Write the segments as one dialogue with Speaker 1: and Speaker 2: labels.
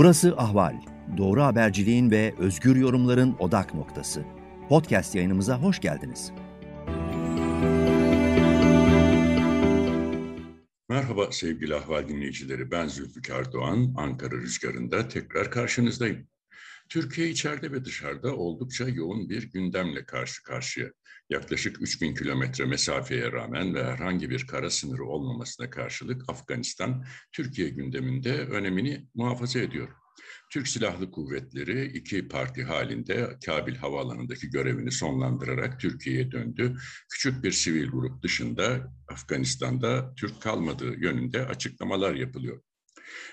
Speaker 1: Burası Ahval. Doğru haberciliğin ve özgür yorumların odak noktası. Podcast yayınımıza hoş geldiniz.
Speaker 2: Merhaba sevgili Ahval dinleyicileri. Ben Zülfikar Doğan. Ankara Rüzgarı'nda tekrar karşınızdayım. Türkiye içeride ve dışarıda oldukça yoğun bir gündemle karşı karşıya. Yaklaşık 3000 kilometre mesafeye rağmen ve herhangi bir kara sınırı olmamasına karşılık Afganistan, Türkiye gündeminde önemini muhafaza ediyor. Türk Silahlı Kuvvetleri iki parti halinde Kabil Havaalanı'ndaki görevini sonlandırarak Türkiye'ye döndü. Küçük bir sivil grup dışında Afganistan'da Türk kalmadığı yönünde açıklamalar yapılıyor.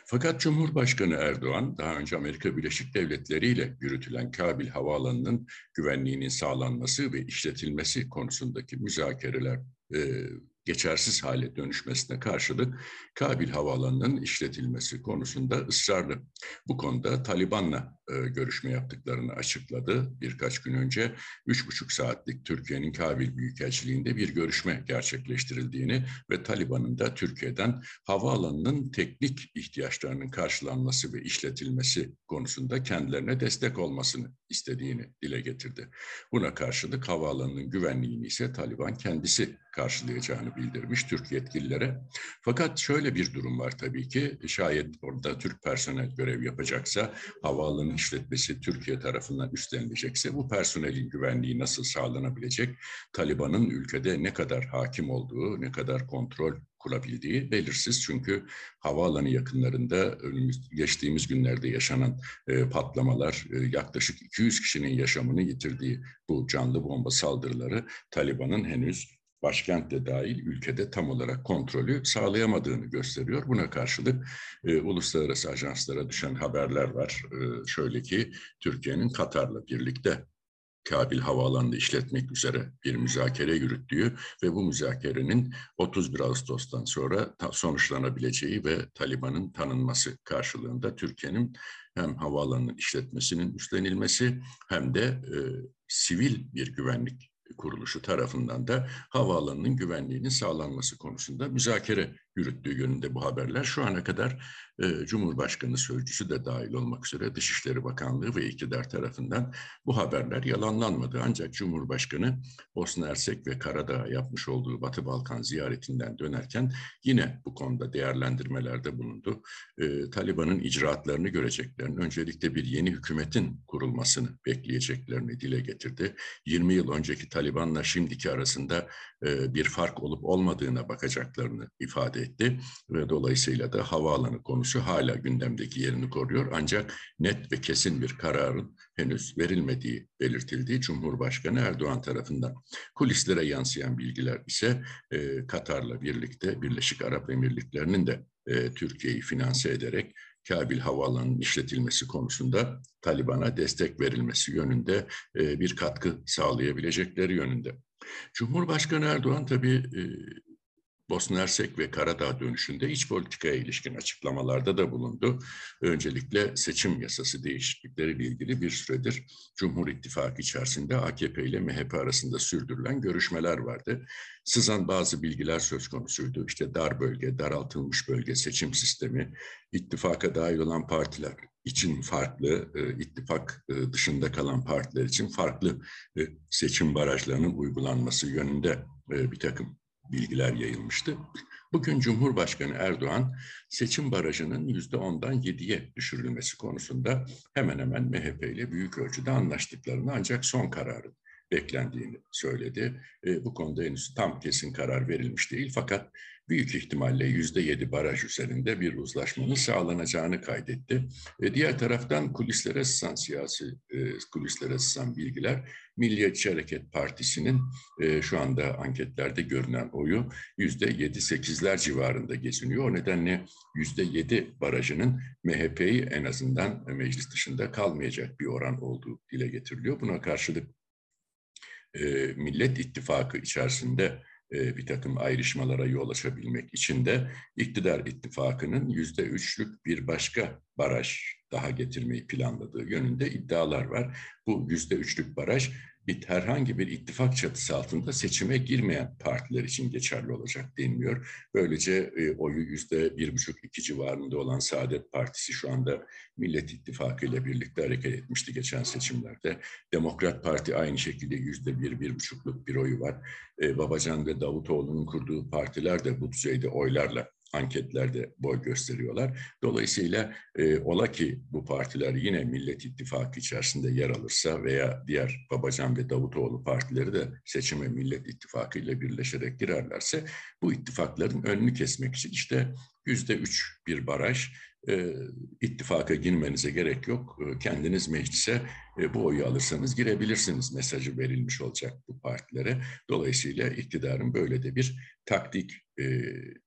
Speaker 2: Fakat Cumhurbaşkanı Erdoğan daha önce Amerika Birleşik Devletleri ile yürütülen Kabil Havaalanı'nın güvenliğinin sağlanması ve işletilmesi konusundaki müzakereler e, geçersiz hale dönüşmesine karşılık Kabil Havaalanı'nın işletilmesi konusunda ısrarlı. Bu konuda Taliban'la görüşme yaptıklarını açıkladı. Birkaç gün önce üç buçuk saatlik Türkiye'nin Kabil Büyükelçiliğinde bir görüşme gerçekleştirildiğini ve Taliban'ın da Türkiye'den havaalanının teknik ihtiyaçlarının karşılanması ve işletilmesi konusunda kendilerine destek olmasını istediğini dile getirdi. Buna karşılık havaalanının güvenliğini ise Taliban kendisi karşılayacağını bildirmiş Türk yetkililere. Fakat şöyle bir durum var tabii ki şayet orada Türk personel görev yapacaksa havaalanı işletmesi Türkiye tarafından üstlenilecekse bu personelin güvenliği nasıl sağlanabilecek? Taliban'ın ülkede ne kadar hakim olduğu, ne kadar kontrol kurabildiği belirsiz. Çünkü havaalanı yakınlarında önümüz, geçtiğimiz günlerde yaşanan e, patlamalar, e, yaklaşık 200 kişinin yaşamını yitirdiği bu canlı bomba saldırıları Taliban'ın henüz başkent de dahil ülkede tam olarak kontrolü sağlayamadığını gösteriyor. Buna karşılık e, uluslararası ajanslara düşen haberler var. E, şöyle ki Türkiye'nin Katar'la birlikte Kabil Havaalanı'nı işletmek üzere bir müzakere yürüttüğü ve bu müzakerenin 31 Ağustos'tan sonra sonuçlanabileceği ve Taliban'ın tanınması karşılığında Türkiye'nin hem havaalanının işletmesinin üstlenilmesi hem de e, sivil bir güvenlik kuruluşu tarafından da havaalanının güvenliğinin sağlanması konusunda müzakere yürüttüğü yönünde bu haberler. Şu ana kadar e, Cumhurbaşkanı Sözcüsü de dahil olmak üzere Dışişleri Bakanlığı ve iktidar tarafından bu haberler yalanlanmadı. Ancak Cumhurbaşkanı Bosna Hersek ve Karadağ yapmış olduğu Batı Balkan ziyaretinden dönerken yine bu konuda değerlendirmelerde bulundu. E, Taliban'ın icraatlarını göreceklerini, öncelikle bir yeni hükümetin kurulmasını bekleyeceklerini dile getirdi. 20 yıl önceki Taliban'la şimdiki arasında e, bir fark olup olmadığına bakacaklarını ifade etti ve dolayısıyla da havaalanı konusu hala gündemdeki yerini koruyor ancak net ve kesin bir kararın henüz verilmediği belirtildiği Cumhurbaşkanı Erdoğan tarafından. Kulislere yansıyan bilgiler ise e, Katar'la birlikte Birleşik Arap Emirlikleri'nin de e, Türkiye'yi finanse ederek Kabil Havaalanı'nın işletilmesi konusunda Taliban'a destek verilmesi yönünde e, bir katkı sağlayabilecekleri yönünde. Cumhurbaşkanı Erdoğan tabii e, Bosna Hersek ve Karadağ dönüşünde iç politikaya ilişkin açıklamalarda da bulundu. Öncelikle seçim yasası değişiklikleriyle ilgili bir süredir Cumhur İttifakı içerisinde AKP ile MHP arasında sürdürülen görüşmeler vardı. Sızan bazı bilgiler söz konusuydu. İşte dar bölge, daraltılmış bölge seçim sistemi, ittifaka dahil olan partiler için farklı, e, ittifak e, dışında kalan partiler için farklı e, seçim barajlarının uygulanması yönünde bir takım bilgiler yayılmıştı. Bugün Cumhurbaşkanı Erdoğan seçim barajının yüzde ondan yediye düşürülmesi konusunda hemen hemen MHP ile büyük ölçüde anlaştıklarını ancak son kararın beklendiğini söyledi. E, bu konuda henüz tam kesin karar verilmiş değil fakat büyük ihtimalle yüzde yedi baraj üzerinde bir uzlaşmanın sağlanacağını kaydetti. E, diğer taraftan kulislere sızan siyasi, e, kulislere sızan bilgiler Milliyetçi Hareket Partisi'nin e, şu anda anketlerde görünen oyu yüzde yedi sekizler civarında geziniyor. O nedenle yüzde yedi barajının MHP'yi en azından meclis dışında kalmayacak bir oran olduğu dile getiriliyor. Buna karşılık e, Millet İttifakı içerisinde e, bir takım ayrışmalara yol açabilmek için de iktidar ittifakının yüzde üçlük bir başka baraj daha getirmeyi planladığı yönünde iddialar var. Bu yüzde üçlük baraj bir herhangi bir ittifak çatısı altında seçime girmeyen partiler için geçerli olacak deniliyor. Böylece e, oyu yüzde bir buçuk iki civarında olan Saadet Partisi şu anda Millet İttifakı ile birlikte hareket etmişti geçen seçimlerde. Demokrat Parti aynı şekilde yüzde bir, bir buçukluk bir oyu var. E, Babacan ve Davutoğlu'nun kurduğu partiler de bu düzeyde oylarla anketlerde boy gösteriyorlar. Dolayısıyla e, ola ki bu partiler yine Millet İttifakı içerisinde yer alırsa veya diğer Babacan ve Davutoğlu partileri de seçime Millet İttifakı ile birleşerek girerlerse bu ittifakların önünü kesmek için işte yüzde üç bir baraj e, ittifaka girmenize gerek yok. E, kendiniz meclise e, bu oyu alırsanız girebilirsiniz mesajı verilmiş olacak bu partilere. Dolayısıyla iktidarın böyle de bir taktik e,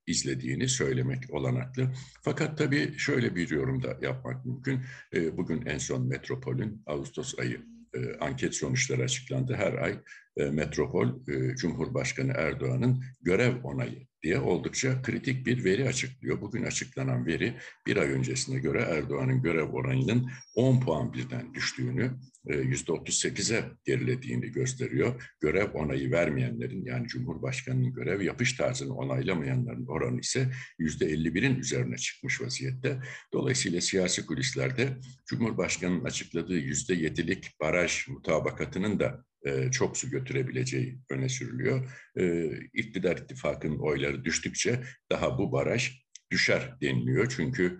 Speaker 2: izlediğini söylemek olanaklı. Fakat tabii şöyle bir yorum da yapmak mümkün. E, bugün en son Metropol'ün Ağustos ayı e, anket sonuçları açıklandı. Her ay e, Metropol e, Cumhurbaşkanı Erdoğan'ın görev onayı diye oldukça kritik bir veri açıklıyor. Bugün açıklanan veri bir ay öncesine göre Erdoğan'ın görev oranının 10 puan birden düştüğünü, %38'e e, gerilediğini gösteriyor. Görev onayı vermeyenlerin yani Cumhurbaşkanı'nın görev yapış tarzını onaylamayanların oranı ise %51'in üzerine çıkmış vaziyette. Dolayısıyla siyasi kulislerde Cumhurbaşkanı'nın açıkladığı %7'lik baraj mutabakatının da çok su götürebileceği öne sürülüyor. E, ittifakının oyları düştükçe daha bu baraj düşer deniliyor. Çünkü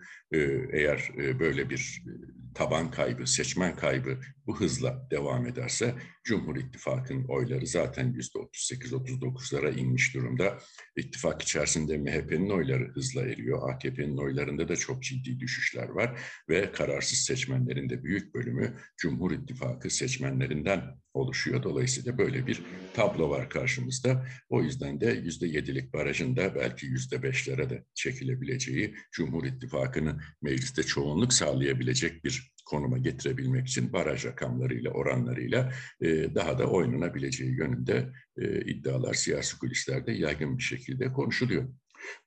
Speaker 2: eğer böyle bir taban kaybı, seçmen kaybı bu hızla devam ederse Cumhur İttifakı'nın oyları zaten yüzde 38-39'lara inmiş durumda. İttifak içerisinde MHP'nin oyları hızla eriyor. AKP'nin oylarında da çok ciddi düşüşler var ve kararsız seçmenlerin de büyük bölümü Cumhur İttifakı seçmenlerinden oluşuyor. Dolayısıyla böyle bir tablo var karşımızda. O yüzden de yüzde yedilik barajında belki yüzde beşlere de çekilebileceği Cumhur İttifakı'nın mecliste çoğunluk sağlayabilecek bir konuma getirebilmek için baraj rakamlarıyla, oranlarıyla e, daha da oynanabileceği yönünde e, iddialar siyasi kulislerde yaygın bir şekilde konuşuluyor.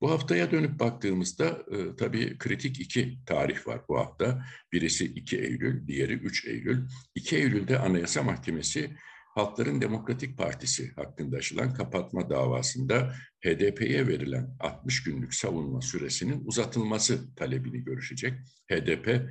Speaker 2: Bu haftaya dönüp baktığımızda e, tabii kritik iki tarih var bu hafta. Birisi 2 Eylül, diğeri 3 Eylül. 2 Eylül'de Anayasa Mahkemesi Halkların Demokratik Partisi hakkında açılan kapatma davasında HDP'ye verilen 60 günlük savunma süresinin uzatılması talebini görüşecek. HDP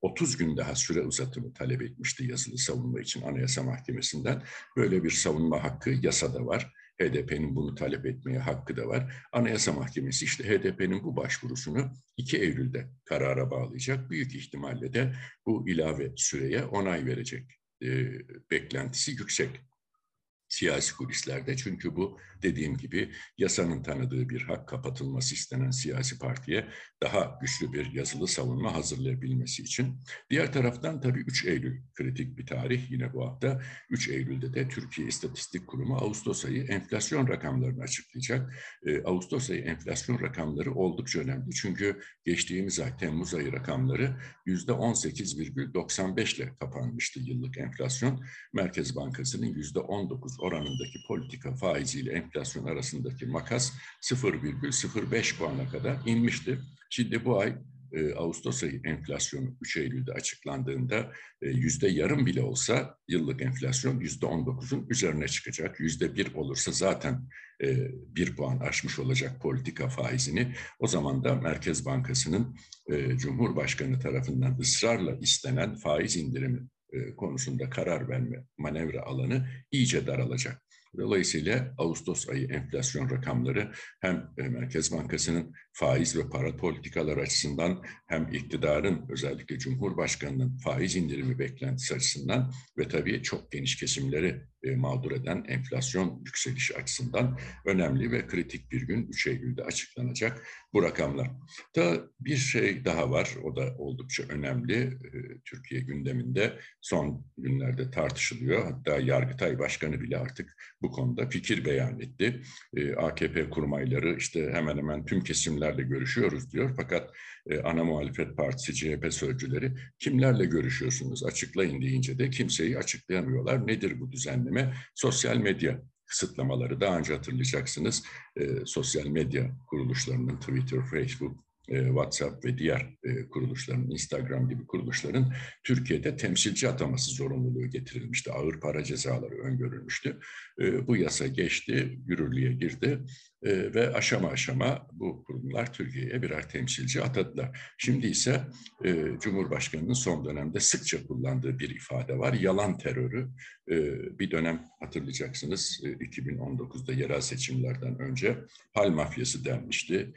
Speaker 2: 30 e, gün daha süre uzatımı talep etmişti yazılı savunma için Anayasa Mahkemesi'nden. Böyle bir savunma hakkı yasada var. HDP'nin bunu talep etmeye hakkı da var. Anayasa Mahkemesi işte HDP'nin bu başvurusunu 2 Eylül'de karara bağlayacak. Büyük ihtimalle de bu ilave süreye onay verecek e, beklentisi yüksek siyasi kulislerde. Çünkü bu dediğim gibi yasanın tanıdığı bir hak kapatılması istenen siyasi partiye daha güçlü bir yazılı savunma hazırlayabilmesi için. Diğer taraftan tabii 3 Eylül kritik bir tarih yine bu hafta. 3 Eylül'de de Türkiye İstatistik Kurumu Ağustos ayı enflasyon rakamlarını açıklayacak. Ee, Ağustos ayı enflasyon rakamları oldukça önemli. Çünkü geçtiğimiz ay Temmuz ayı rakamları %18,95 ile kapanmıştı yıllık enflasyon. Merkez Bankası'nın %19 oranındaki politika faiziyle enflasyon arasındaki makas 0,05 puana kadar inmişti. Şimdi bu ay e, Ağustos ayı enflasyonu 3 Eylül'de açıklandığında e, yüzde yarım bile olsa yıllık enflasyon yüzde 19'un üzerine çıkacak. Yüzde bir olursa zaten e, bir puan aşmış olacak politika faizini. O zaman da Merkez Bankası'nın e, Cumhurbaşkanı tarafından ısrarla istenen faiz indirimi konusunda karar verme manevra alanı iyice daralacak. Dolayısıyla Ağustos ayı enflasyon rakamları hem e, Merkez Bankası'nın faiz ve para politikalar açısından hem iktidarın özellikle Cumhurbaşkanı'nın faiz indirimi beklentisi açısından ve tabii çok geniş kesimleri e, mağdur eden enflasyon yükselişi açısından önemli ve kritik bir gün 3 Eylül'de açıklanacak bu rakamlar. Da bir şey daha var, o da oldukça önemli. E, Türkiye gündeminde son günlerde tartışılıyor. Hatta Yargıtay Başkanı bile artık bu konuda fikir beyan etti. E, AKP kurmayları işte hemen hemen tüm kesimlerle görüşüyoruz diyor. Fakat ana muhalefet partisi CHP sözcüleri kimlerle görüşüyorsunuz açıklayın deyince de kimseyi açıklayamıyorlar. Nedir bu düzenleme? sosyal medya kısıtlamaları. Daha önce hatırlayacaksınız e, sosyal medya kuruluşlarının Twitter, Facebook, e, WhatsApp ve diğer e, kuruluşların, Instagram gibi kuruluşların Türkiye'de temsilci ataması zorunluluğu getirilmişti. Ağır para cezaları öngörülmüştü. E, bu yasa geçti, yürürlüğe girdi ve aşama aşama bu kurumlar Türkiye'ye birer temsilci atadılar. Şimdi ise Cumhurbaşkanı'nın son dönemde sıkça kullandığı bir ifade var. Yalan terörü. Bir dönem hatırlayacaksınız 2019'da yerel seçimlerden önce hal mafyası denmişti.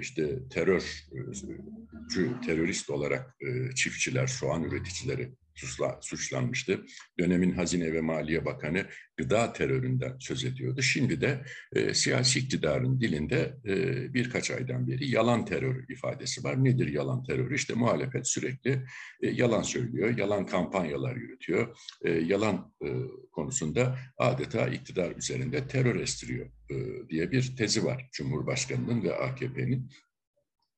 Speaker 2: İşte terör terörist olarak çiftçiler, soğan üreticileri suçla, suçlanmıştı. Dönemin Hazine ve Maliye Bakanı gıda teröründen söz ediyordu. Şimdi de e, siyasi iktidarın dilinde e, birkaç aydan beri yalan terör ifadesi var. Nedir yalan terör? İşte muhalefet sürekli e, yalan söylüyor, yalan kampanyalar yürütüyor, e, yalan e, konusunda adeta iktidar üzerinde terör estiriyor e, diye bir tezi var Cumhurbaşkanı'nın ve AKP'nin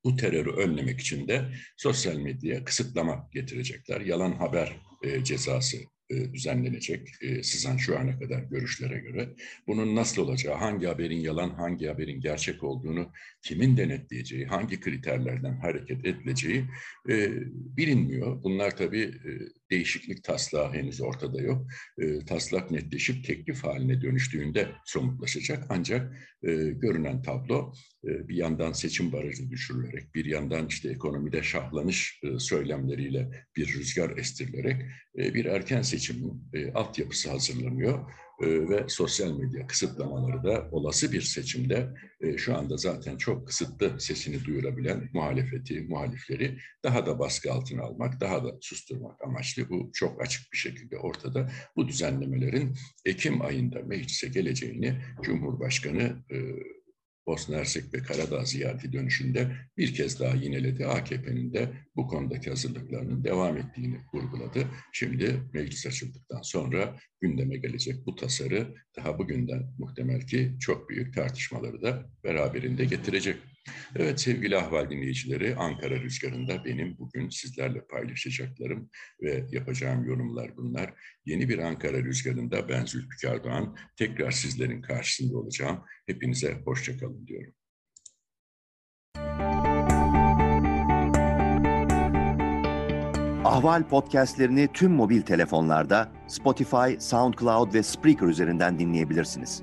Speaker 2: bu terörü önlemek için de sosyal medyaya kısıtlama getirecekler. Yalan haber e, cezası e, düzenlenecek e, sızan şu ana kadar görüşlere göre. Bunun nasıl olacağı, hangi haberin yalan, hangi haberin gerçek olduğunu kimin denetleyeceği, hangi kriterlerden hareket edileceği e, bilinmiyor. Bunlar tabii e, değişiklik taslağı henüz ortada yok. Taslak netleşip teklif haline dönüştüğünde somutlaşacak. Ancak görünen tablo bir yandan seçim barajı düşürülerek, bir yandan işte ekonomide şahlanış söylemleriyle bir rüzgar estirilerek bir erken seçimin e, altyapısı hazırlanıyor. Ee, ve sosyal medya kısıtlamaları da olası bir seçimde e, şu anda zaten çok kısıtlı sesini duyurabilen muhalefeti, muhalifleri daha da baskı altına almak, daha da susturmak amaçlı. Bu çok açık bir şekilde ortada. Bu düzenlemelerin Ekim ayında meclise geleceğini Cumhurbaşkanı e, Bosna Hersek ve Karadağ ziyareti dönüşünde bir kez daha yineledi. AKP'nin de bu konudaki hazırlıklarının devam ettiğini vurguladı. Şimdi meclis açıldıktan sonra gündeme gelecek bu tasarı daha bugünden muhtemel ki çok büyük tartışmaları da beraberinde getirecek. Evet sevgili ahval dinleyicileri, Ankara Rüzgarı'nda benim bugün sizlerle paylaşacaklarım ve yapacağım yorumlar bunlar. Yeni bir Ankara Rüzgarı'nda ben Zülfikar Doğan tekrar sizlerin karşısında olacağım. Hepinize hoşçakalın diyorum.
Speaker 1: Ahval podcastlerini tüm mobil telefonlarda Spotify, SoundCloud ve Spreaker üzerinden dinleyebilirsiniz.